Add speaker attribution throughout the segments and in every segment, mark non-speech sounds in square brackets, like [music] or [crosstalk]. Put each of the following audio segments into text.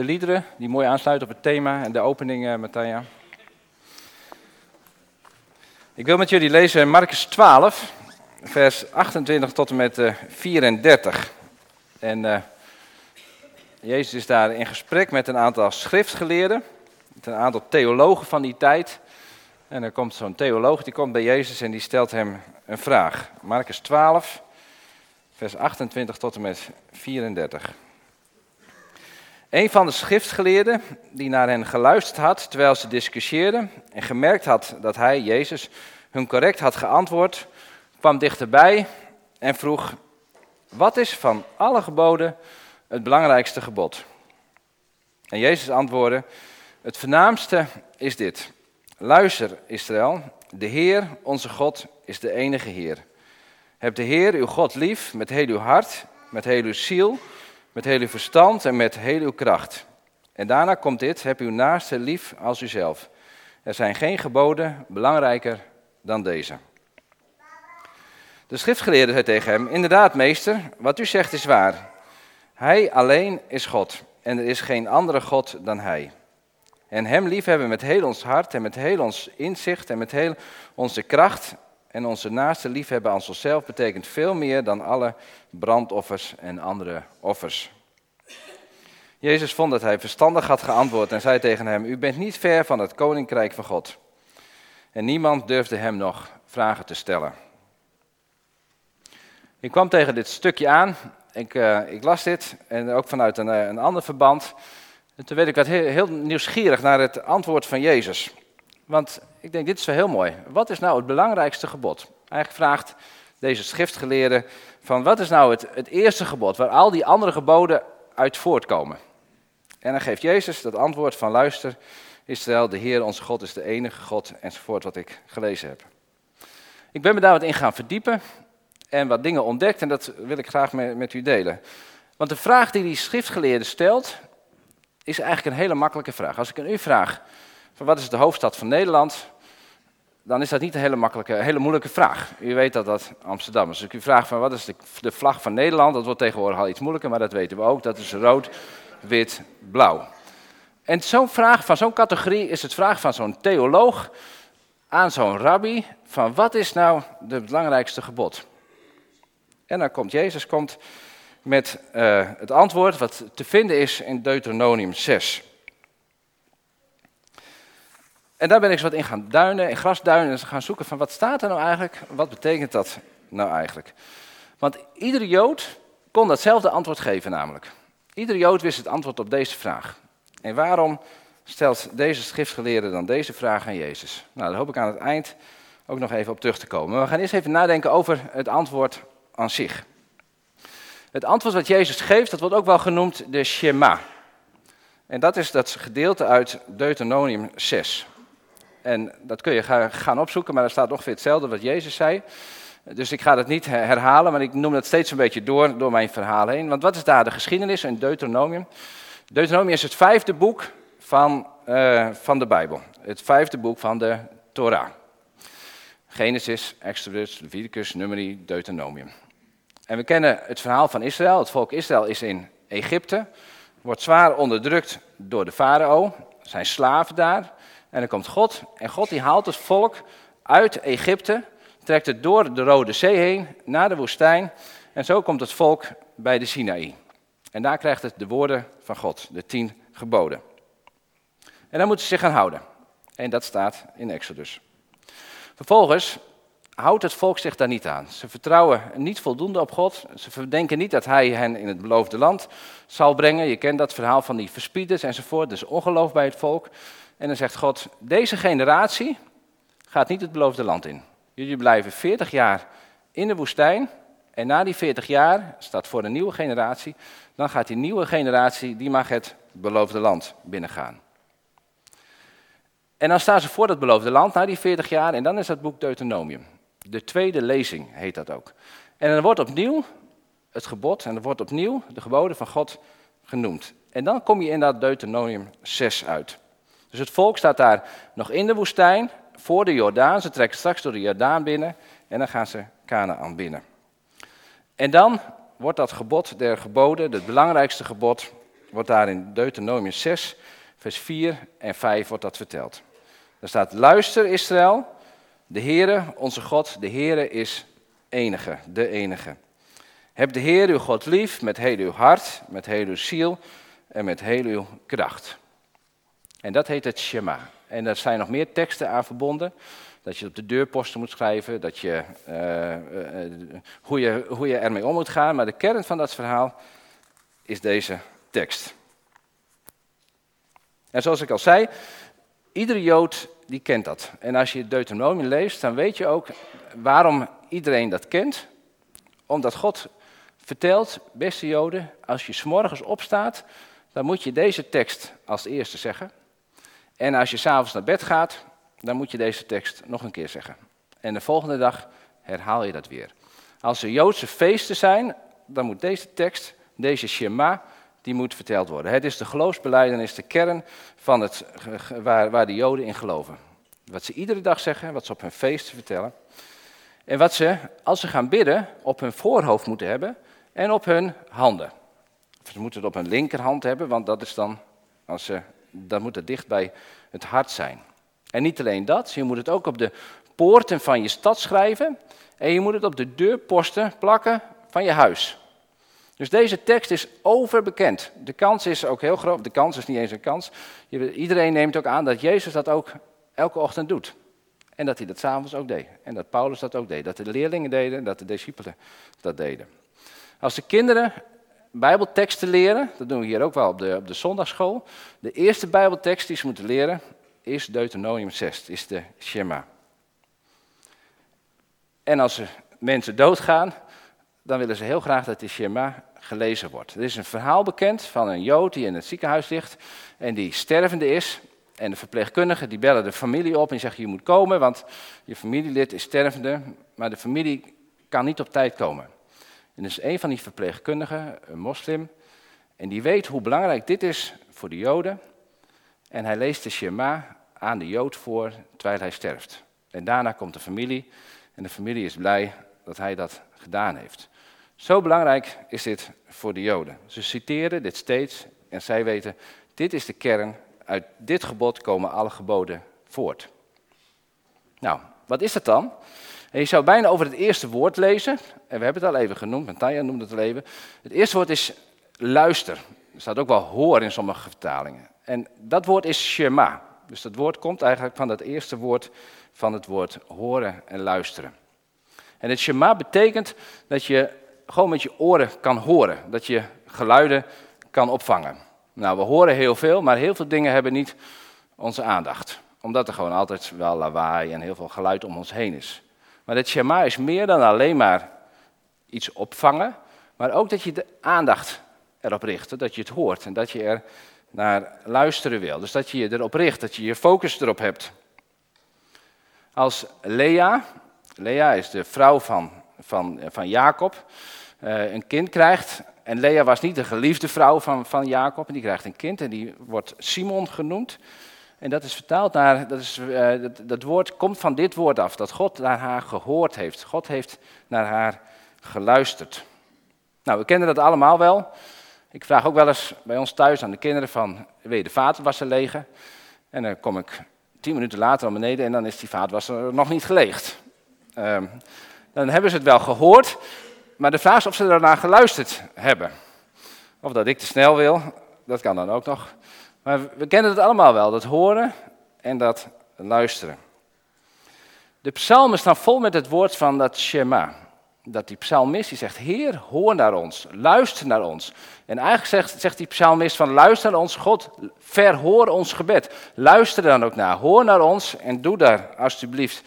Speaker 1: De liederen die mooi aansluiten op het thema en de opening, uh. Ik wil met jullie lezen Marcus 12, vers 28 tot en met uh, 34. En uh, Jezus is daar in gesprek met een aantal schriftgeleerden, met een aantal theologen van die tijd. En er komt zo'n theoloog, die komt bij Jezus en die stelt hem een vraag. Marcus 12, vers 28 tot en met 34. Een van de schriftgeleerden die naar hen geluisterd had terwijl ze discussieerden en gemerkt had dat hij, Jezus, hun correct had geantwoord, kwam dichterbij en vroeg, wat is van alle geboden het belangrijkste gebod? En Jezus antwoordde, het voornaamste is dit. Luister, Israël, de Heer, onze God, is de enige Heer. Heb de Heer, uw God, lief met heel uw hart, met heel uw ziel met heel uw verstand en met heel uw kracht. En daarna komt dit, heb uw naaste lief als uzelf. Er zijn geen geboden belangrijker dan deze. De schriftgeleerde zei tegen hem, inderdaad meester, wat u zegt is waar. Hij alleen is God en er is geen andere God dan hij. En hem liefhebben met heel ons hart en met heel ons inzicht en met heel onze kracht en onze naaste liefhebben als onszelf betekent veel meer dan alle brandoffers en andere offers. Jezus vond dat hij verstandig had geantwoord en zei tegen hem: U bent niet ver van het koninkrijk van God. En niemand durfde hem nog vragen te stellen. Ik kwam tegen dit stukje aan. Ik, uh, ik las dit en ook vanuit een, uh, een ander verband. En toen werd ik wat heel nieuwsgierig naar het antwoord van Jezus. Want ik denk, dit is wel heel mooi. Wat is nou het belangrijkste gebod? Eigenlijk vraagt deze schriftgeleerde van wat is nou het, het eerste gebod waar al die andere geboden uit voortkomen? En dan geeft Jezus dat antwoord van luister, Israël, de Heer onze God is de enige God enzovoort wat ik gelezen heb. Ik ben me daar wat in gaan verdiepen en wat dingen ontdekt en dat wil ik graag met, met u delen. Want de vraag die die schriftgeleerde stelt, is eigenlijk een hele makkelijke vraag. Als ik aan u vraag, wat is de hoofdstad van Nederland? Dan is dat niet een hele makkelijke, hele moeilijke vraag. U weet dat dat Amsterdam is. Ik u vraag van wat is de, vlag van Nederland, dat wordt tegenwoordig al iets moeilijker, maar dat weten we ook. Dat is rood, wit, blauw. En zo'n vraag van zo'n categorie is het vraag van zo'n theoloog aan zo'n rabbi van wat is nou het belangrijkste gebod? En dan komt Jezus komt met uh, het antwoord wat te vinden is in Deuteronomium 6. En daar ben ik eens wat in gaan duinen, in grasduinen, en gaan zoeken van wat staat er nou eigenlijk, wat betekent dat nou eigenlijk. Want iedere Jood kon datzelfde antwoord geven namelijk. Iedere Jood wist het antwoord op deze vraag. En waarom stelt deze schriftgeleerde dan deze vraag aan Jezus? Nou, daar hoop ik aan het eind ook nog even op terug te komen. we gaan eerst even nadenken over het antwoord aan zich. Het antwoord wat Jezus geeft, dat wordt ook wel genoemd de Shema. En dat is dat gedeelte uit Deuteronomium 6. En dat kun je gaan opzoeken, maar er staat ongeveer hetzelfde wat Jezus zei. Dus ik ga dat niet herhalen, maar ik noem dat steeds een beetje door, door mijn verhaal heen. Want wat is daar de geschiedenis in Deuteronomium? Deuteronomium is het vijfde boek van, uh, van de Bijbel. Het vijfde boek van de Torah. Genesis, Exodus, Leviticus, Numeri, Deuteronomium. En we kennen het verhaal van Israël. Het volk Israël is in Egypte, wordt zwaar onderdrukt door de farao, zijn slaven daar. En dan komt God en God die haalt het volk uit Egypte, trekt het door de Rode Zee heen naar de woestijn. En zo komt het volk bij de Sinaï. En daar krijgt het de woorden van God, de tien geboden. En dan moeten ze zich gaan houden. En dat staat in Exodus. Vervolgens houdt het volk zich daar niet aan. Ze vertrouwen niet voldoende op God. Ze denken niet dat hij hen in het beloofde land zal brengen. Je kent dat verhaal van die verspieders enzovoort. Dus ongeloof bij het volk. En dan zegt God, deze generatie gaat niet het beloofde land in. Jullie blijven 40 jaar in de woestijn. En na die 40 jaar, staat voor de nieuwe generatie, dan gaat die nieuwe generatie, die mag het beloofde land binnengaan. En dan staan ze voor dat beloofde land na die 40 jaar en dan is dat boek Deuteronomium. De tweede lezing heet dat ook. En dan wordt opnieuw het gebod en er wordt opnieuw de geboden van God genoemd. En dan kom je in dat Deuteronomium 6 uit. Dus het volk staat daar nog in de woestijn, voor de Jordaan. Ze trekken straks door de Jordaan binnen en dan gaan ze Canaan binnen. En dan wordt dat gebod der geboden, het belangrijkste gebod, wordt daar in Deuteronomium 6, vers 4 en 5 wordt dat verteld. Daar staat, luister Israël, de Heere, onze God, de Heere is enige, de enige. Heb de Heer uw God lief met heel uw hart, met heel uw ziel en met heel uw kracht. En dat heet het Shema. En er zijn nog meer teksten aan verbonden. Dat je op de deurposten moet schrijven, dat je, uh, hoe, je, hoe je ermee om moet gaan. Maar de kern van dat verhaal is deze tekst. En zoals ik al zei, iedere Jood die kent dat. En als je Deuteronomium leest, dan weet je ook waarom iedereen dat kent. Omdat God vertelt, beste Joden, als je s'morgens opstaat, dan moet je deze tekst als eerste zeggen. En als je s'avonds naar bed gaat, dan moet je deze tekst nog een keer zeggen. En de volgende dag herhaal je dat weer. Als er Joodse feesten zijn, dan moet deze tekst, deze Shema, die moet verteld worden. Het is de geloofsbeleidenis, de kern van het, waar, waar de Joden in geloven. Wat ze iedere dag zeggen, wat ze op hun feesten vertellen. En wat ze, als ze gaan bidden, op hun voorhoofd moeten hebben en op hun handen. Of ze moeten het op hun linkerhand hebben, want dat is dan, als ze, dan moet het dicht bij het hart zijn. En niet alleen dat, je moet het ook op de poorten van je stad schrijven en je moet het op de deurposten plakken van je huis. Dus deze tekst is overbekend. De kans is ook heel groot, de kans is niet eens een kans. Iedereen neemt ook aan dat Jezus dat ook elke ochtend doet. En dat hij dat s'avonds ook deed. En dat Paulus dat ook deed. Dat de leerlingen deden, dat de discipelen dat deden. Als de kinderen bijbelteksten leren, dat doen we hier ook wel op de, op de zondagschool. De eerste bijbeltekst die ze moeten leren is Deuteronomium 6, is de Shema. En als mensen doodgaan, dan willen ze heel graag dat de Shema gelezen wordt. Er is een verhaal bekend van een Jood die in het ziekenhuis ligt en die stervende is. En de verpleegkundigen die bellen de familie op en zeggen je moet komen, want je familielid is stervende, maar de familie kan niet op tijd komen. En dus een van die verpleegkundigen, een moslim, en die weet hoe belangrijk dit is voor de Joden. En hij leest de Shema aan de Jood voor terwijl hij sterft. En daarna komt de familie en de familie is blij dat hij dat gedaan heeft. Zo belangrijk is dit voor de Joden. Ze citeren dit steeds en zij weten, dit is de kern, uit dit gebod komen alle geboden voort. Nou, wat is dat dan? En je zou bijna over het eerste woord lezen, en we hebben het al even genoemd, Matthijs noemde het al even. Het eerste woord is luister. Er staat ook wel hoor in sommige vertalingen. En dat woord is shema. Dus dat woord komt eigenlijk van dat eerste woord van het woord horen en luisteren. En het shema betekent dat je gewoon met je oren kan horen. Dat je geluiden kan opvangen. Nou, we horen heel veel, maar heel veel dingen hebben niet onze aandacht. Omdat er gewoon altijd wel lawaai en heel veel geluid om ons heen is. Maar het shema is meer dan alleen maar iets opvangen, maar ook dat je de aandacht erop richt, dat je het hoort en dat je er naar luisteren wil. Dus dat je je erop richt, dat je je focus erop hebt. Als Lea, Lea is de vrouw van, van, van Jacob, uh, een kind krijgt. En Lea was niet de geliefde vrouw van, van Jacob, en die krijgt een kind en die wordt Simon genoemd. En dat is vertaald naar, dat, is, uh, dat, dat, woord komt van dit woord af, dat God naar haar gehoord heeft. God heeft naar haar geluisterd. Nou, we kennen dat allemaal wel. Ik vraag ook wel eens bij ons thuis aan de kinderen van, weet je, de vaatwasser legen? En dan kom ik tien minuten later naar beneden en dan is die vaatwasser nog niet geleegd. Um, dan hebben ze het wel gehoord, maar de vraag is of ze ernaar geluisterd hebben. Of dat ik te snel wil, dat kan dan ook nog. Maar we kennen het allemaal wel, dat horen en dat luisteren. De psalmen staan vol met het woord van dat Shema. Dat die psalmist die zegt, Heer, hoor naar ons, luister naar ons. En eigenlijk zegt, zegt die psalmist van, luister naar ons, God, verhoor ons gebed. Luister dan ook naar, hoor naar ons en doe daar alsjeblieft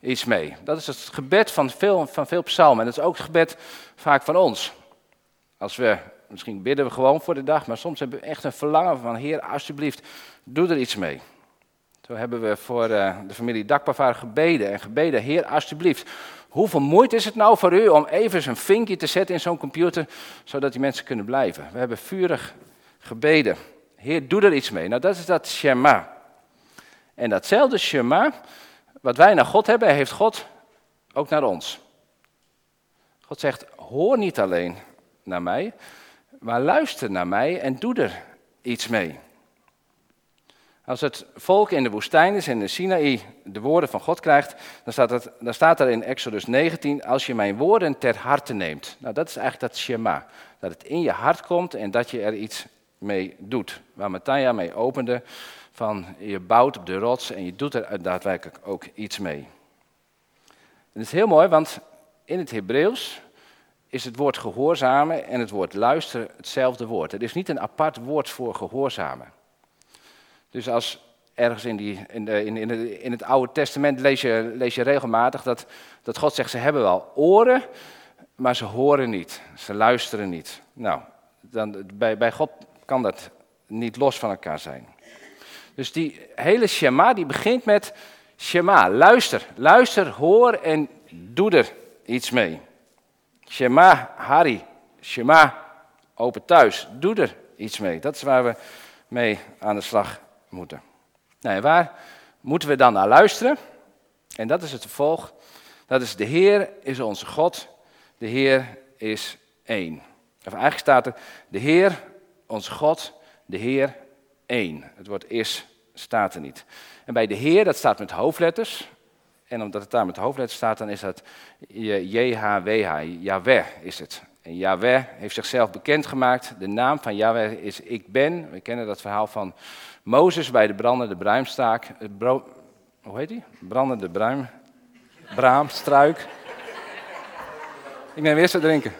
Speaker 1: iets mee. Dat is het gebed van veel, van veel psalmen. En dat is ook het gebed vaak van ons. Als we Misschien bidden we gewoon voor de dag, maar soms hebben we echt een verlangen van, Heer, alsjeblieft, doe er iets mee. Zo hebben we voor uh, de familie Dakpavaar gebeden en gebeden, Heer, alsjeblieft, hoeveel moeite is het nou voor u om even zo'n vinkje te zetten in zo'n computer, zodat die mensen kunnen blijven? We hebben vurig gebeden. Heer, doe er iets mee. Nou, dat is dat Shema. En datzelfde Shema, wat wij naar God hebben, heeft God ook naar ons. God zegt, hoor niet alleen naar mij, Maar luister naar mij en doe er iets mee. Als het volk in de woestijn is en de Sinaï de woorden van God krijgt, dan staat, het, dan staat er in Exodus 19, als je mijn woorden ter harte neemt. Nou, dat is eigenlijk dat Shema. Dat het in je hart komt en dat je er iets mee doet. Waar Matthia mee opende, van je bouwt op de rots en je doet er daadwerkelijk ook iets mee. En het is heel mooi, want in het Hebreeuws is het woord gehoorzamen en het woord luisteren hetzelfde woord. Er is niet een apart woord voor gehoorzamen. Dus als ergens in, die, in, de, in, in, het Oude Testament lees je, lees je regelmatig dat, dat God zegt, ze hebben wel oren, maar ze horen niet, ze luisteren niet. Nou, dan, bij, bij God kan dat niet los van elkaar zijn. Dus die hele Shema die begint met Shema, luister, luister, hoor en doe er iets mee. Shema, Hari, Shema, open thuis, doe er iets mee. Dat is waar we mee aan de slag moeten. Nou, waar moeten we dan naar luisteren? En dat is het vervolg. Dat is de Heer is onze God. De Heer is één. Of eigenlijk staat er, de Heer, onze God, de Heer één. Het woord is staat er niet. En bij de Heer, dat staat met hoofdletters. En omdat het daar met hoofdletters staat, dan is dat JHWH, Yahweh is het. En Yahweh heeft zichzelf bekendgemaakt. De naam van Yahweh is Ik Ben. We kennen dat verhaal van Mozes bij de brandende bruimstaak. Hoe heet die? Brandende bruim. Braamstruik. Ik neem eerst wat drinken.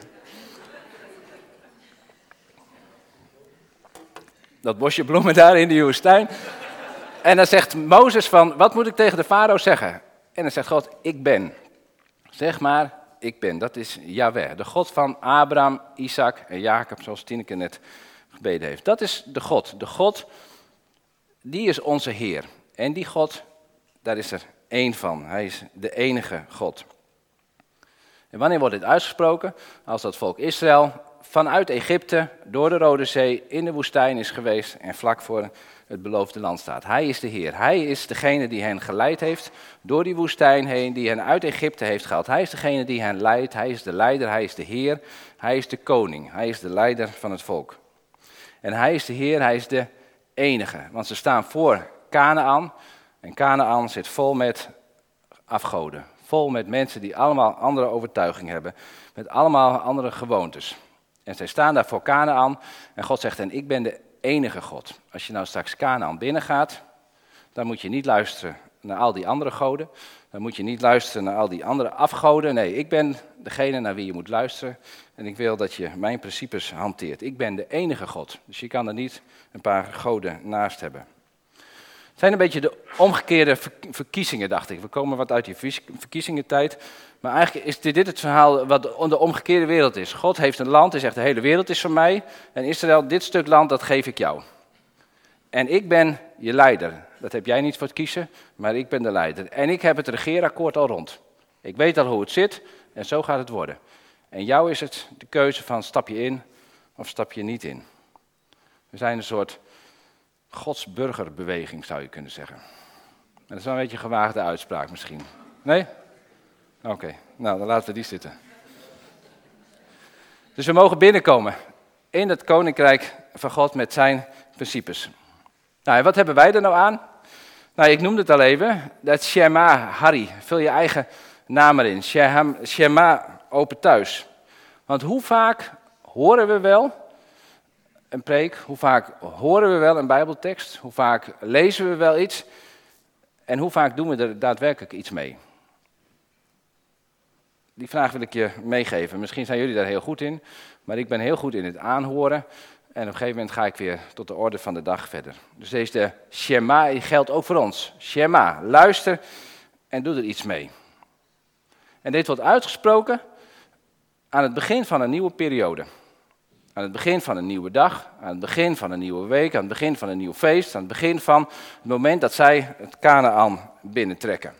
Speaker 1: Dat bosje bloemen daar in die woestijn. En dan zegt Mozes van, wat moet ik tegen de farao zeggen? En dan zegt God, ik ben. Zeg maar, ik ben. Dat is Yahweh, de God van Abraham, Isaac en Jacob, zoals Tineke net gebeden heeft. Dat is de God. De God, die is onze Heer. En die God, daar is er één van. Hij is de enige God. En wanneer wordt dit uitgesproken? Als dat volk Israël vanuit Egypte door de Rode Zee in de woestijn is geweest en vlak voor het beloofde land staat. Hij is de Heer. Hij is degene die hen geleid heeft door die woestijn heen, die hen uit Egypte heeft gehaald. Hij is degene die hen leidt. Hij is de leider, hij is de Heer, hij is de koning. Hij is de leider van het volk. En hij is de Heer, hij is de enige. Want ze staan voor Canaan en Canaan zit vol met afgoden. Vol met mensen die allemaal andere overtuigingen hebben. Met allemaal andere gewoontes. En zij staan daar voor Canaan en God zegt, en ik ben de enige God. Als je nou straks Canaan binnengaat, dan moet je niet luisteren naar al die andere goden. Dan moet je niet luisteren naar al die andere afgoden. Nee, ik ben degene naar wie je moet luisteren. En ik wil dat je mijn principes hanteert. Ik ben de enige God. Dus je kan er niet een paar goden naast hebben. Zijn een beetje de omgekeerde verkiezingen, dacht ik. We komen wat uit die verkiezingentijd. Maar eigenlijk is dit het verhaal wat de omgekeerde wereld is. God heeft een land, hij zegt de hele wereld is van mij. En Israël, dit stuk land, dat geef ik jou. En ik ben je leider. Dat heb jij niet voor het kiezen, maar ik ben de leider. En ik heb het regeerakkoord al rond. Ik weet al hoe het zit en zo gaat het worden. En jou is het de keuze van stap je in of stap je niet in. We zijn een soort godsburgerbeweging, zou je kunnen zeggen. dat is wel een beetje een gewaagde uitspraak misschien. Nee? Oké, nou dan laten we die zitten. Dus we mogen binnenkomen in het koninkrijk van God met zijn principes. Nou, en wat hebben wij er nou aan? Nou, ik noemde het al even, dat Shema Hari. Vul je eigen naam erin. Shema, open thuis. Want hoe vaak horen we wel een preek? Hoe vaak horen we wel een bijbeltekst? Hoe vaak lezen we wel iets? En hoe vaak doen we er daadwerkelijk iets mee? Die vraag wil ik je meegeven. Misschien zijn jullie daar heel goed in, maar ik ben heel goed in het aanhoren. En op een gegeven moment ga ik weer tot de orde van de dag verder. Dus deze Shema geldt ook voor ons. Shema, luister en doe er iets mee. En dit wordt uitgesproken aan het begin van een nieuwe periode. Aan het begin van een nieuwe dag, aan het begin van een nieuwe week, aan het begin van een nieuw feest, aan het begin van het moment dat zij het Canaan binnentrekken.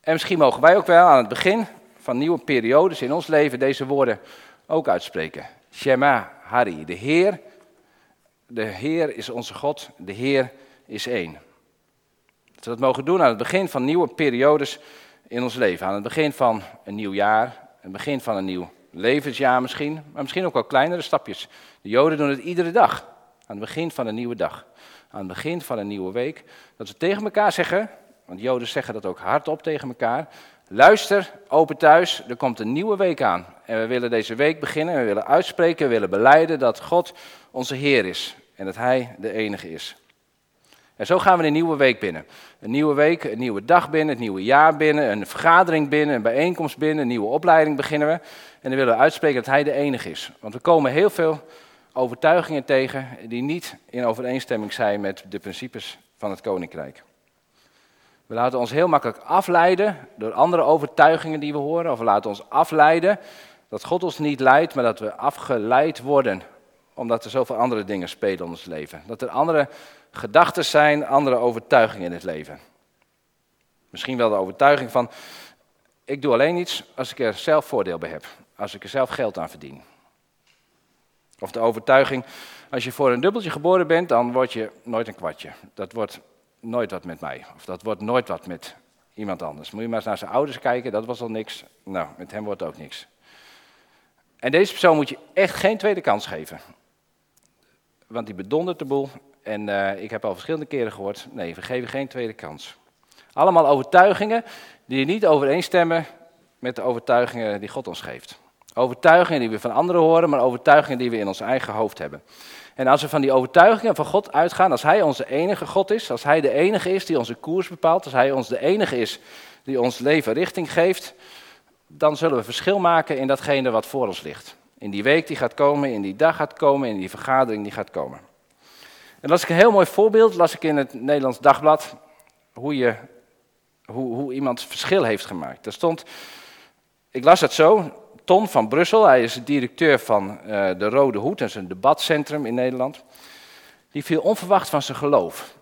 Speaker 1: En misschien mogen wij ook wel aan het begin van nieuwe periodes in ons leven deze woorden ook uitspreken. Shema Hari, de Heer, de Heer is onze God, de Heer is één. Dat we dat mogen doen aan het begin van nieuwe periodes in ons leven. Aan het begin van een nieuw jaar, het begin van een nieuw levensjaar misschien, maar misschien ook wel kleinere stapjes. De Joden doen het iedere dag, aan het begin van een nieuwe dag. Aan het begin van een nieuwe week. Dat ze tegen elkaar zeggen, want Joden zeggen dat ook hardop tegen elkaar. Luister, open thuis, er komt een nieuwe week aan. En we willen deze week beginnen, we willen uitspreken, we willen beleiden dat God onze Heer is. En dat Hij de enige is. En zo gaan we een nieuwe week binnen. Een nieuwe week, een nieuwe dag binnen, het nieuwe jaar binnen, een vergadering binnen, een bijeenkomst binnen, een nieuwe opleiding beginnen we. En dan willen we uitspreken dat Hij de enige is. Want we komen heel veel overtuigingen tegen die niet in overeenstemming zijn met de principes van het Koninkrijk. We laten ons heel makkelijk afleiden door andere overtuigingen die we horen. Of we laten ons afleiden dat God ons niet leidt, maar dat we afgeleid worden. Omdat er zoveel andere dingen spelen in ons leven. Dat er andere gedachten zijn, andere overtuigingen in het leven. Misschien wel de overtuiging van, ik doe alleen iets als ik er zelf voordeel bij heb. Als ik er zelf geld aan verdien. Of de overtuiging, als je voor een dubbeltje geboren bent, dan word je nooit een kwartje. Dat wordt nooit wat met mij. Of dat wordt nooit wat met iemand anders. Moet je maar eens naar zijn ouders kijken, dat was al niks. Nou, met hem wordt ook niks. En deze persoon moet je echt geen tweede kans geven. Want die bedondert de boel. En uh, ik heb al verschillende keren gehoord, nee, we geven geen tweede kans. Allemaal overtuigingen die niet overeenstemmen met de overtuigingen die God ons geeft. Overtuigingen die we van anderen horen, maar overtuigingen die we in ons eigen hoofd hebben. En als we van die overtuigingen van God uitgaan, als Hij onze enige God is, als Hij de enige is die onze koers bepaalt, als Hij ons de enige is die ons leven richting geeft, dan zullen we verschil maken in datgene wat voor ons ligt. In die week die gaat komen, in die dag gaat komen, in die vergadering die gaat komen. En las ik een heel mooi voorbeeld, las ik in het Nederlands Dagblad, hoe, je, hoe, hoe iemand verschil heeft gemaakt. Er stond, ik las het zo, Ton van Brussel, hij is directeur van uh, de Rode Hoed, dat is een debatcentrum in Nederland. Die viel onverwacht van zijn geloof.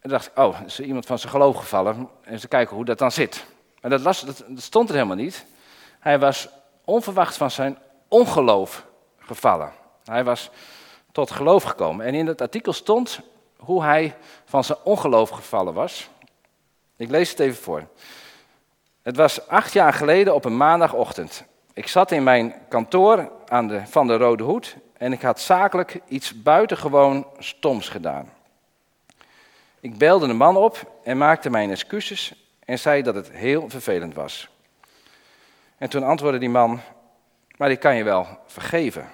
Speaker 1: En dacht ik, oh, is iemand van zijn geloof gevallen? En ze kijken hoe dat dan zit. Maar dat, las, dat, stond er helemaal niet. Hij was onverwacht van zijn ongeloof gevallen. Hij was tot geloof gekomen. En in het artikel stond hoe hij van zijn ongeloof gevallen was. Ik lees het even voor. Het was acht jaar geleden op een maandagochtend. Ik zat in mijn kantoor aan de, van de Rode Hoed en ik had zakelijk iets buitengewoon stoms gedaan. Ik belde de man op en maakte mijn excuses en zei dat het heel vervelend was. En toen antwoordde die man, maar ik kan je wel vergeven.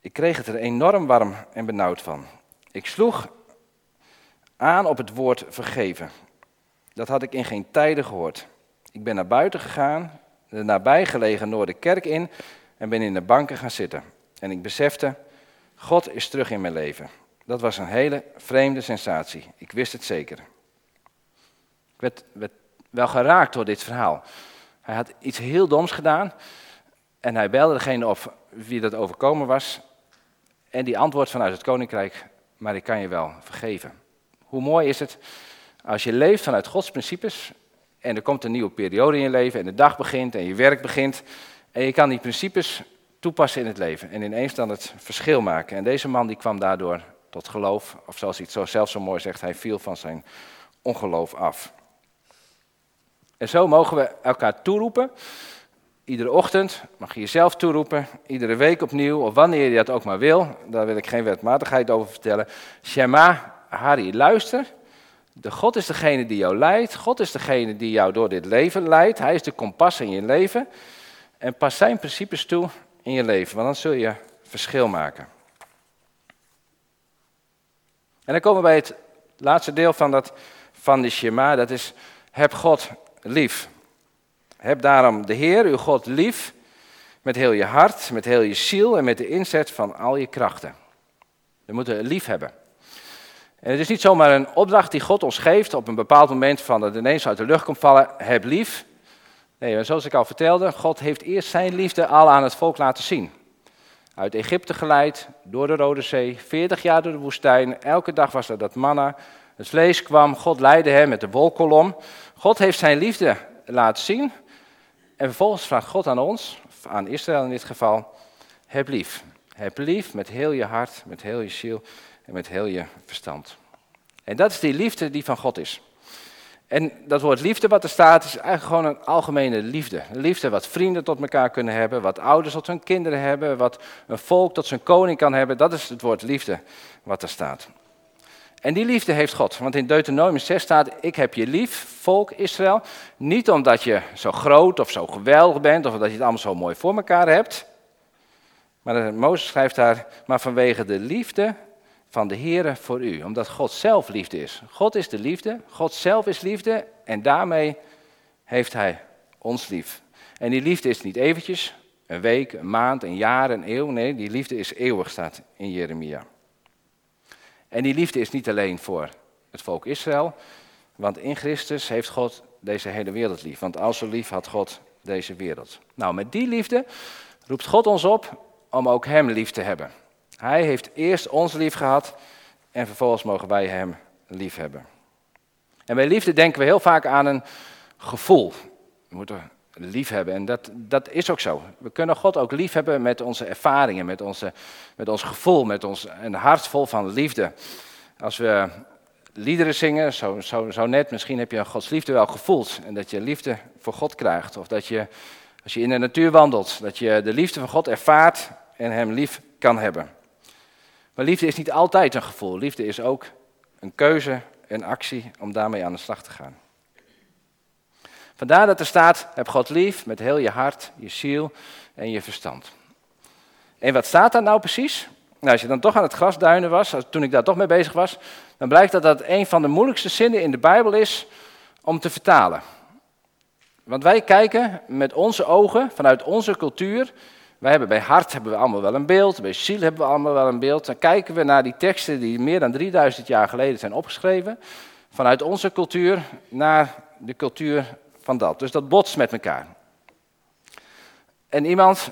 Speaker 1: Ik kreeg het er enorm warm en benauwd van. Ik sloeg aan op het woord vergeven. Dat had ik in geen tijden gehoord. Ik ben naar buiten gegaan, de nabijgelegen Noorderkerk in en ben in de banken gaan zitten. En ik besefte, God is terug in mijn leven. Dat was een hele vreemde sensatie. Ik wist het zeker. Ik werd, werd wel geraakt door dit verhaal. Hij had iets heel doms gedaan en hij belde degene op wie dat overkomen was. En die antwoordt vanuit het koninkrijk, maar ik kan je wel vergeven. Hoe mooi is het als je leeft vanuit Gods principes en er komt een nieuwe periode in je leven en de dag begint en je werk begint en je kan die principes toepassen in het leven en ineens dan het verschil maken. En deze man die kwam daardoor tot geloof, of zoals hij het zo zelf zo mooi zegt, hij viel van zijn ongeloof af. En zo mogen we elkaar toeroepen. Iedere ochtend mag je jezelf toeroepen, iedere week opnieuw, of wanneer je dat ook maar wil. Daar wil ik geen wetmatigheid over vertellen. Shema, Hari, luister de God is degene die jou leidt. God is degene die jou door dit leven leidt. Hij is de kompas in je leven. En pas zijn principes toe in je leven, want dan zul je verschil maken. En dan komen we bij het laatste deel van, dat, van de Shema, dat is heb God lief. Heb daarom de Heer, uw God, lief met heel je hart, met heel je ziel en met de inzet van al je krachten. We moeten lief hebben. En het is niet zomaar een opdracht die God ons geeft op een bepaald moment van dat ineens uit de lucht komt vallen, heb lief. Nee, zoals ik al vertelde, God heeft eerst zijn liefde al aan het volk laten zien. Uit Egypte geleid, door de Rode Zee, 40 jaar door de woestijn, elke dag was er dat manna. Het vlees kwam, God leidde hem met de wolkolom. God heeft zijn liefde laten zien. En vervolgens vraagt God aan ons, aan Israël in dit geval, heb lief. Heb lief met heel je hart, met heel je ziel en met heel je verstand. En dat is die liefde die van God is. En dat woord liefde wat er staat is eigenlijk gewoon een algemene liefde. Een liefde wat vrienden tot elkaar kunnen hebben, wat ouders tot hun kinderen hebben, wat een volk tot zijn koning kan hebben. Dat is het woord liefde wat er staat. En die liefde heeft God. Want in Deuteronomium 6 staat, ik heb je lief, volk Israël. Niet omdat je zo groot of zo geweldig bent, of omdat je het allemaal zo mooi voor elkaar hebt. Maar Mozes schrijft daar, maar vanwege de liefde van de Heere voor u. Omdat God zelf liefde is. God is de liefde, God zelf is liefde en daarmee heeft hij ons lief. En die liefde is niet eventjes, een week, een maand, een jaar, een eeuw. Nee, die liefde is eeuwig, staat in Jeremia. En die liefde is niet alleen voor het volk Israël, want in Christus heeft God deze hele wereld lief. Want al zo lief had God deze wereld. Nou, met die liefde roept God ons op om ook Hem lief te hebben. Hij heeft eerst ons lief gehad en vervolgens mogen wij Hem lief hebben. En bij liefde denken we heel vaak aan een gevoel. We moeten lief hebben en dat, dat is ook zo. We kunnen God ook lief hebben met onze ervaringen, met, onze, met ons gevoel, met ons, een hart vol van liefde. Als we liederen zingen, zo, zo, zo net, misschien heb je Gods liefde wel gevoeld en dat je liefde voor God krijgt. Of dat je, als je in de natuur wandelt, dat je de liefde van God ervaart en Hem lief kan hebben. Maar liefde is niet altijd een gevoel. Liefde is ook een keuze, een actie om daarmee aan de slag te gaan. Vandaar dat er staat, heb God lief met heel je hart, je ziel en je verstand. En wat staat daar nou precies? Nou, als je dan toch aan het grasduinen was, toen ik daar toch mee bezig was, dan blijkt dat dat een van de moeilijkste zinnen in de Bijbel is om te vertalen. Want wij kijken met onze ogen, vanuit onze cultuur, wij hebben bij hart hebben we allemaal wel een beeld, bij ziel hebben we allemaal wel een beeld. Dan kijken we naar die teksten die meer dan 3000 jaar geleden zijn opgeschreven, vanuit onze cultuur naar de cultuur van dat. Dus dat botst met elkaar. En iemand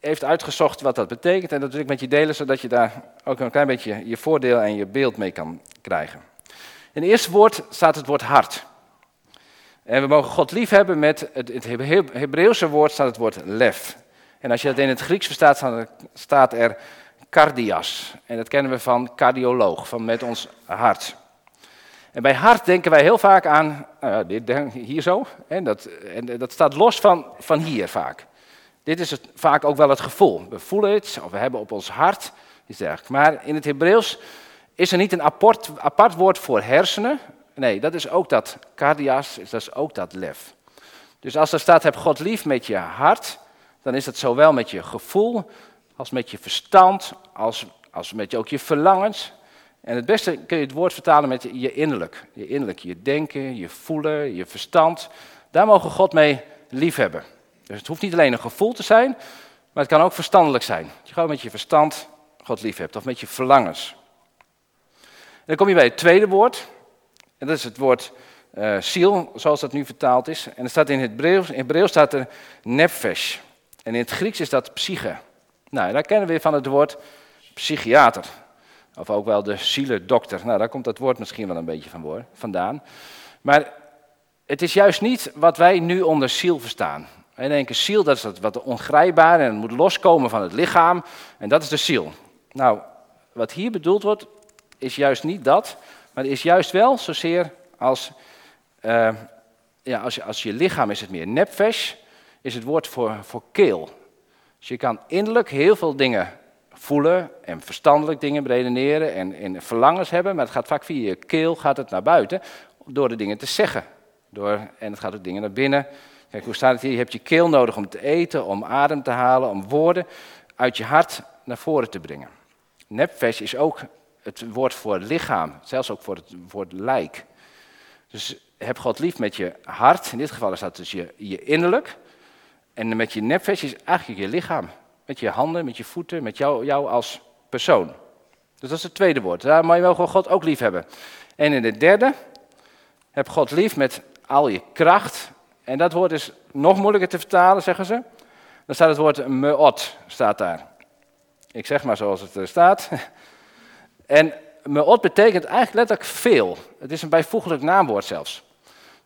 Speaker 1: heeft uitgezocht wat dat betekent en dat wil ik met je delen, zodat je daar ook een klein beetje je voordeel en je beeld mee kan krijgen. In het eerste woord staat het woord hart. En we mogen God lief hebben met het, het Hebreeuwse woord staat het woord lef. En als je dat in het Grieks verstaat, staat er cardias. En dat kennen we van cardioloog, van met ons hart. En bij hart denken wij heel vaak aan, nou dit, hier zo, en dat, en dat staat los van, van hier vaak. Dit is het, vaak ook wel het gevoel. We voelen het, of we hebben op ons hart, is dergelijke. Maar in het Hebreeuws is er niet een apart, apart woord voor hersenen. Nee, dat is ook dat cardias, dat is ook dat lef. Dus als er staat, heb God lief met je hart, dan is dat zowel met je gevoel, als met je verstand, als, als met je, ook je verlangens. En het beste kun je het woord vertalen met je innerlijk. Je innerlijk, je denken, je voelen, je verstand. Daar mogen God mee liefhebben. Dus het hoeft niet alleen een gevoel te zijn, maar het kan ook verstandelijk zijn. Dat je gewoon met je verstand God lief hebt, of met je verlangens. En dan kom je bij het tweede woord. En dat is het woord uh, ziel, zoals dat nu vertaald is. En er staat in het Hebreeuws, in staat er nephesh. En in het Grieks is dat psyche. Nou, daar kennen we van het woord psychiater. Of ook wel de zielendokter. Nou, daar komt dat woord misschien wel een beetje van vandaan. Maar het is juist niet wat wij nu onder ziel verstaan. Wij denken ziel, dat is wat ongrijpbaar en moet loskomen van het lichaam. En dat is de ziel. Nou, wat hier bedoeld wordt, is juist niet dat. Maar is juist wel zozeer als, uh, ja, als, als je lichaam is het meer nepfesh is het woord voor, voor keel. Dus je kan innerlijk heel veel dingen voelen en verstandelijk dingen beredeneren en, en verlangens hebben, maar het gaat vaak via je keel gaat het naar buiten door de dingen te zeggen. Door, en het gaat ook dingen naar binnen. Kijk, hoe staat het hier? Je hebt je keel nodig om te eten, om adem te halen, om woorden uit je hart naar voren te brengen. Nepfesh is ook het woord voor lichaam, zelfs ook voor het woord lijk. Dus heb God lief met je hart, in dit geval is dat dus je, je innerlijk. En met je nepvers is eigenlijk je lichaam. Met je handen, met je voeten, met jou, jou als persoon. Dus dat is het tweede woord. Daar mag je wel gewoon God ook lief hebben. En in het derde, heb God lief met al je kracht. En dat woord is nog moeilijker te vertalen, zeggen ze. Dan staat het woord meot, staat daar. Ik zeg maar zoals het er staat. [laughs] En meot betekent eigenlijk letterlijk veel. Het is een bijvoeglijk naamwoord zelfs.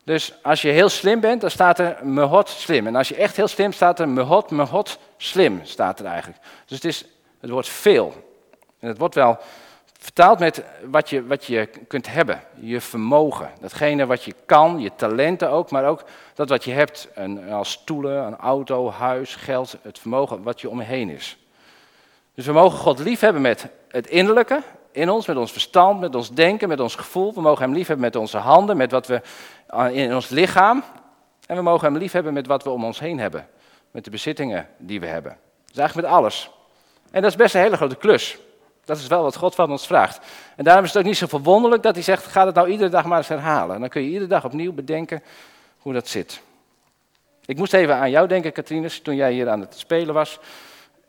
Speaker 1: Dus als je heel slim bent, dan staat er mehot slim. En als je echt heel slim staat er mehot, mehot slim, staat er eigenlijk. Dus het is het wordt veel. En het wordt wel Vertaald met wat je, wat je kunt hebben, je vermogen. Datgene wat je kan, je talenten ook, maar ook dat wat je hebt. Een, als stoelen, een auto, huis, geld, het vermogen wat je om je heen is. Dus we mogen God liefhebben met het innerlijke in ons, met ons verstand, met ons denken, met ons gevoel. We mogen Hem liefhebben met onze handen, met wat we in ons lichaam. En we mogen Hem liefhebben met wat we om ons heen hebben. Met de bezittingen die we hebben. Dus eigenlijk met alles. En dat is best een hele grote klus. Dat is wel wat God van ons vraagt. En daarom is het ook niet zo verwonderlijk dat hij zegt: ga het nou iedere dag maar eens herhalen. En dan kun je iedere dag opnieuw bedenken hoe dat zit. Ik moest even aan jou denken, Katrines, toen jij hier aan het spelen was.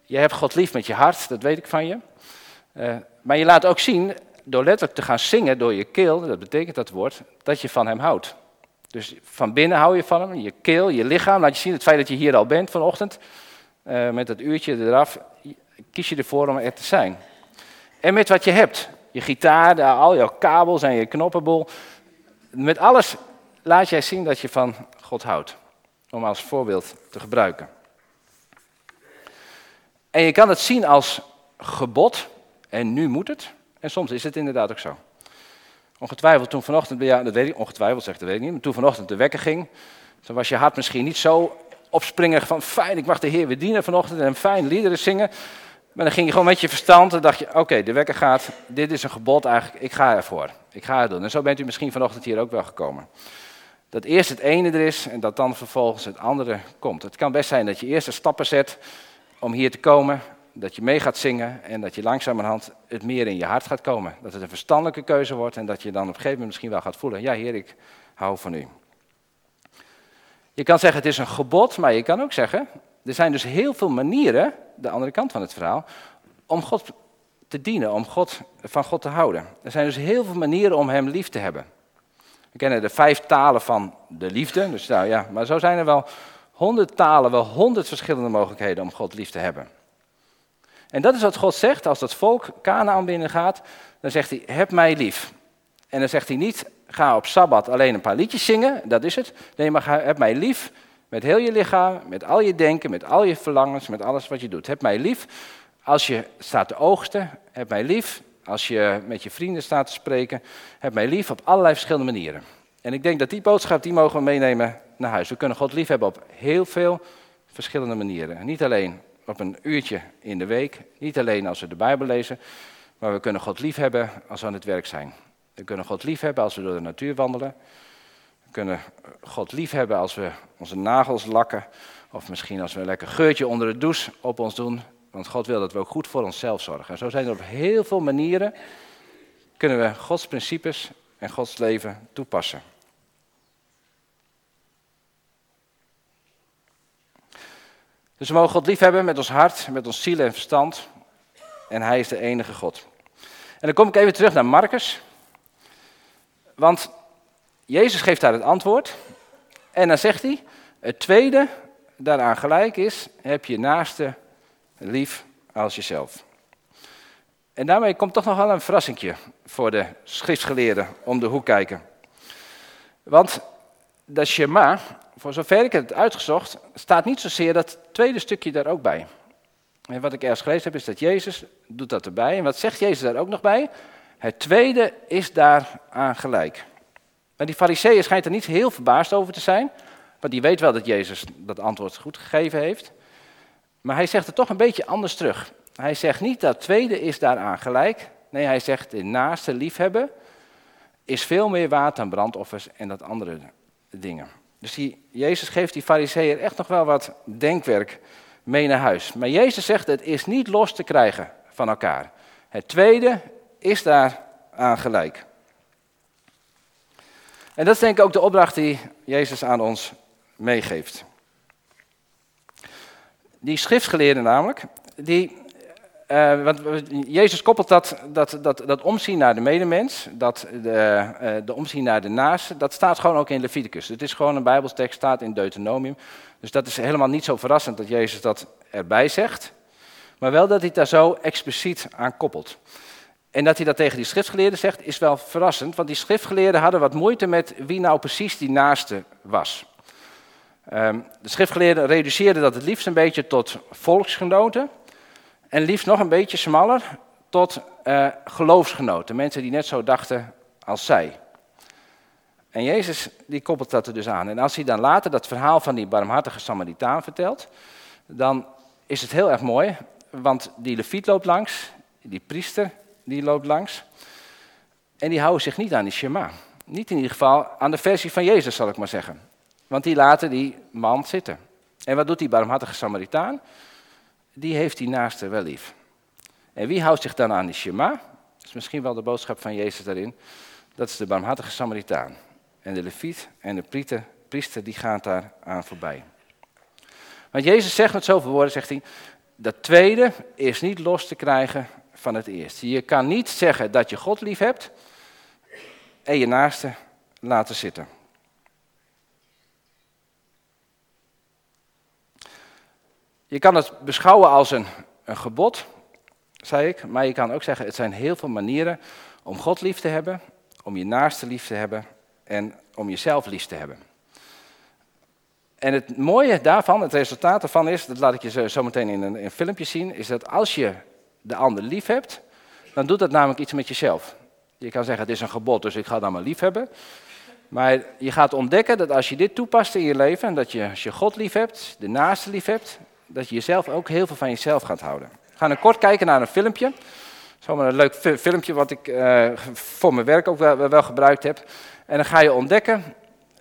Speaker 1: Je hebt God lief met je hart, dat weet ik van je. Uh, maar je laat ook zien, door letterlijk te gaan zingen door je keel, dat betekent dat woord, dat je van hem houdt. Dus van binnen hou je van hem, je keel, je lichaam. Laat je zien, het feit dat je hier al bent vanochtend, uh, met dat uurtje eraf, kies je ervoor om er te zijn. En met wat je hebt. Je gitaar, al jouw kabels en je knoppenbol. Met alles laat jij zien dat je van God houdt. Om als voorbeeld te gebruiken. En je kan het zien als gebod. En nu moet het. En soms is het inderdaad ook zo. Ongetwijfeld toen vanochtend, ja, dat weet ik, ongetwijfeld zegt dat weet ik niet, maar toen vanochtend de wekker ging, toen was je hart misschien niet zo opspringerig van fijn, ik mag de Heer weer dienen vanochtend en fijn liederen zingen. Maar dan ging je gewoon met je verstand en dacht je, oké, de wekker gaat, dit is een gebod eigenlijk, ik ga ervoor. Ik ga het doen. En zo bent u misschien vanochtend hier ook wel gekomen. Dat eerst het ene er is en dat dan vervolgens het andere komt. Het kan best zijn dat je eerst de stappen zet om hier te komen, dat je mee gaat zingen en dat je langzamerhand het meer in je hart gaat komen. Dat het een verstandelijke keuze wordt en dat je dan op een gegeven moment misschien wel gaat voelen, ja Heer, ik hou van u. Je kan zeggen het is een gebod, maar je kan ook zeggen, er zijn dus heel veel manieren, de andere kant van het verhaal, om God te dienen, om God, van God te houden. Er zijn dus heel veel manieren om Hem lief te hebben. We kennen de vijf talen van de liefde, dus nou ja, maar zo zijn er wel honderd talen, wel honderd verschillende mogelijkheden om God lief te hebben. En dat is wat God zegt als dat volk Canaan binnengaat, dan zegt hij, heb mij lief. En dan zegt hij niet, ga op Sabbat alleen een paar liedjes zingen, dat is het. Nee, maar heb mij lief met heel je lichaam, met al je denken, met al je verlangens, met alles wat je doet. Heb mij lief als je staat te oogsten. Heb mij lief als je met je vrienden staat te spreken. Heb mij lief op allerlei verschillende manieren. En ik denk dat die boodschap, die mogen we meenemen naar huis. We kunnen God lief hebben op heel veel verschillende manieren. Niet alleen op een uurtje in de week, niet alleen als we de Bijbel lezen, maar we kunnen God lief hebben als we aan het werk zijn. We kunnen God lief hebben als we door de natuur wandelen kunnen God lief hebben als we onze nagels lakken. Of misschien als we een lekker geurtje onder de douche op ons doen. Want God wil dat we ook goed voor onszelf zorgen. En zo zijn er op heel veel manieren kunnen we Gods principes en Gods leven toepassen. Dus we mogen God lief hebben met ons hart, met ons ziel en verstand. En Hij is de enige God. En dan kom ik even terug naar Marcus. Want Jezus geeft daar het antwoord. En dan zegt hij, het tweede daaraan gelijk is, heb je naaste lief als jezelf. En daarmee komt toch nog wel een verrassingje voor de schriftgeleerden om de hoek kijken. Want dat Shema, voor zover ik het uitgezocht, staat niet zozeer dat tweede stukje daar ook bij. En wat ik ergens gelezen heb is dat Jezus doet dat erbij. En wat zegt Jezus daar ook nog bij? Het tweede is daaraan gelijk. Maar die fariseeën schijnt er niet heel verbaasd over te zijn, want die weet wel dat Jezus dat antwoord goed gegeven heeft. Maar hij zegt het toch een beetje anders terug. Hij zegt niet dat tweede is daaraan gelijk. Nee, hij zegt de naaste liefhebben is veel meer waard dan brandoffers en dat andere dingen. Dus die, Jezus geeft die fariseeën echt nog wel wat denkwerk mee naar huis. Maar Jezus zegt het is niet los te krijgen van elkaar. Het tweede is daaraan gelijk. En dat is denk ik ook de opdracht die Jezus aan ons meegeeft. Die schriftgeleerden namelijk, die, uh, want Jezus koppelt dat, dat, dat, dat omzien naar de medemens, dat de, uh, de omzien naar de naaste, dat staat gewoon ook in Leviticus. Het is gewoon een bijbelstekst, staat in Deuteronomium. Dus dat is helemaal niet zo verrassend dat Jezus dat erbij zegt. Maar wel dat hij daar zo expliciet aan koppelt. En dat hij dat tegen die schriftgeleerden zegt, is wel verrassend, want die schriftgeleerden hadden wat moeite met wie nou precies die naaste was. Ehm, de schriftgeleerden reduceerden dat het liefst een beetje tot volksgenoten en liefst nog een beetje smaller tot uh, geloofsgenoten, mensen die net zo dachten als zij. En Jezus die koppelt dat er dus aan. En als hij dan later dat verhaal van die barmhartige Samaritaan vertelt, dan is het heel erg mooi, want die leviet loopt langs, die priester die loopt langs, en die houden zich niet aan die Shema. Niet in ieder geval aan de versie van Jezus, zal ik maar zeggen. Want die laten die man zitten. En wat doet die barmhartige Samaritaan? Die heeft die naaste wel lief. En wie houdt zich dan aan die Shema? Dat is misschien wel de boodschap van Jezus daarin. Dat is de barmhartige Samaritaan. En de leviet en de priester, priester die gaan daar aan voorbij. Want Jezus zegt met zoveel woorden, zegt hij, dat tweede is niet los te krijgen van het eerste. Je kan niet zeggen dat je God lief hebt en je naaste laten zitten. Je kan het beschouwen als een, een gebod, zei ik, maar je kan ook zeggen, het zijn heel veel manieren om God lief te hebben, om je naaste lief te hebben en om jezelf lief te hebben. En het mooie daarvan, het resultaat daarvan is, dat laat ik je zo meteen in een, filmpje zien, is dat als je de ander lief hebt, dan doet dat namelijk iets met jezelf. Je kan zeggen, het is een gebod, dus ik ga dan maar lief hebben. Maar je gaat ontdekken dat als je dit toepast in je leven, en dat je als je God lief hebt, de naaste lief hebt, dat je jezelf ook heel veel van jezelf gaat houden. We gaan kort kijken naar een filmpje. Zomaar een leuk filmpje wat ik uh, voor mijn werk ook wel, wel, gebruikt heb. En dan ga je ontdekken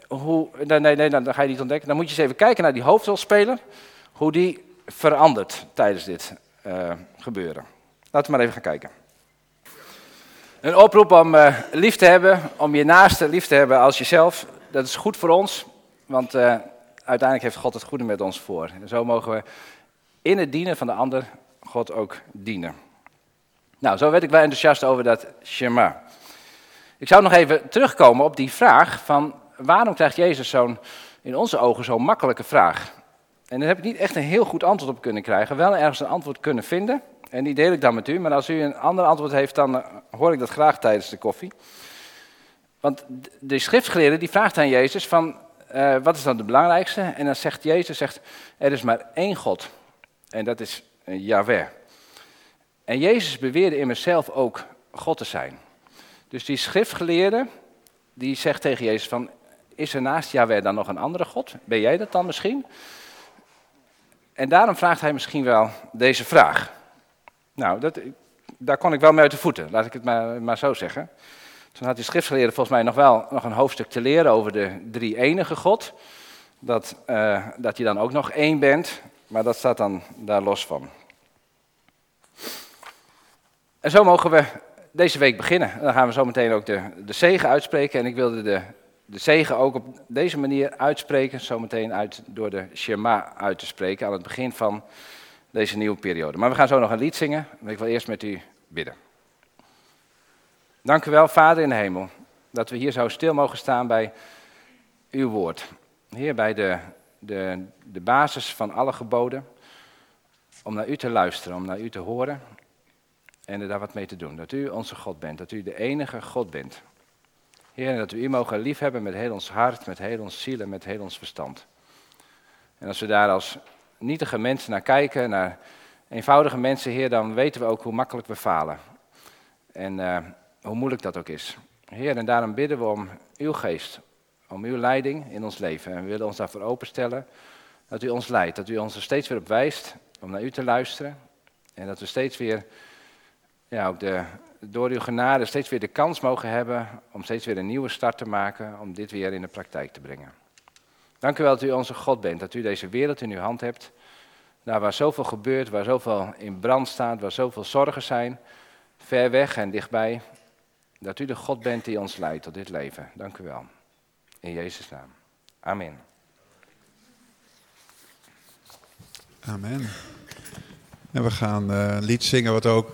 Speaker 1: hoe. Nee, nee, nee, dan ga je niet ontdekken. Dan moet je eens even kijken naar die hoofdrolspeler. Hoe die verandert tijdens dit uh, gebeuren. Laten we maar even gaan kijken. Een oproep om uh, lief te hebben, om je naaste lief te hebben als jezelf. Dat is goed voor ons, want uiteindelijk heeft God het goede met ons voor. En zo mogen we in het dienen van de ander God ook dienen. Nou, zo werd ik wel enthousiast over dat Shema. Ik zou nog even terugkomen op die vraag van waarom krijgt Jezus zo'n, in onze ogen, zo'n makkelijke vraag? En daar heb ik niet echt een heel goed antwoord op kunnen krijgen. Wel ergens een antwoord kunnen vinden. En die deel ik dan met u. Maar als u een ander antwoord heeft, dan eh, hoor ik dat graag tijdens de koffie. Want de schriftgeleerde die vraagt aan Jezus van, uh, wat is dan het belangrijkste? En dan zegt Jezus, zegt, er is maar één God. En dat is uh, Yahweh. En Jezus beweerde in mezelf ook God te zijn. Dus die schriftgeleerde, die zegt tegen Jezus van, is er naast Yahweh dan nog een andere God? Ben jij dat dan misschien? En daarom vraagt hij misschien wel deze vraag. Nou, dat, daar kon ik wel mee uit de voeten, laat ik het maar, maar zo zeggen. Toen had die schriftgeleerde volgens mij nog wel nog een hoofdstuk te leren over de drie enige God. Dat, uh, dat je dan ook nog één bent, maar dat staat dan daar los van. En zo mogen we deze week beginnen. dan gaan we zo meteen ook de, de zegen uitspreken. En ik wilde de, de zegen ook op deze manier uitspreken, zometeen uit, door de Shema uit te spreken aan het begin van deze nieuwe periode. Maar we gaan zo nog een lied zingen, maar ik wil eerst met u bidden. Dank u wel, Vader in de hemel, dat we hier zo stil mogen staan bij uw woord. Heer, bij de, de, de basis van alle geboden, om naar u te luisteren, om naar u te horen en er daar wat mee te doen. Dat u onze God bent, dat u de enige God bent. Heer, dat we u mogen liefhebben met heel ons hart, met heel ons ziel en met heel ons verstand. En als we daar als nietige mensen naar kijken, naar eenvoudige mensen, Heer, dan weten we ook hoe makkelijk we falen. En uh, hoe moeilijk dat ook is. Heer, en daarom bidden we om uw geest, om uw leiding in ons leven. En we willen ons daarvoor openstellen dat u ons leidt, dat u ons er steeds weer op wijst om naar u te luisteren. En dat we steeds weer ja, ook de, door uw genade steeds weer de kans mogen hebben om steeds weer een nieuwe start te maken, om dit weer in de praktijk te brengen. Dank u wel dat u onze God bent, dat u deze wereld in uw hand hebt. Daar waar zoveel gebeurt, waar zoveel in brand staat, waar zoveel zorgen zijn, ver weg en dichtbij. Dat u de God bent die ons leidt tot dit leven. Dank u wel. In Jezus' naam. Amen.
Speaker 2: Amen. En we gaan uh, een lied zingen wat ook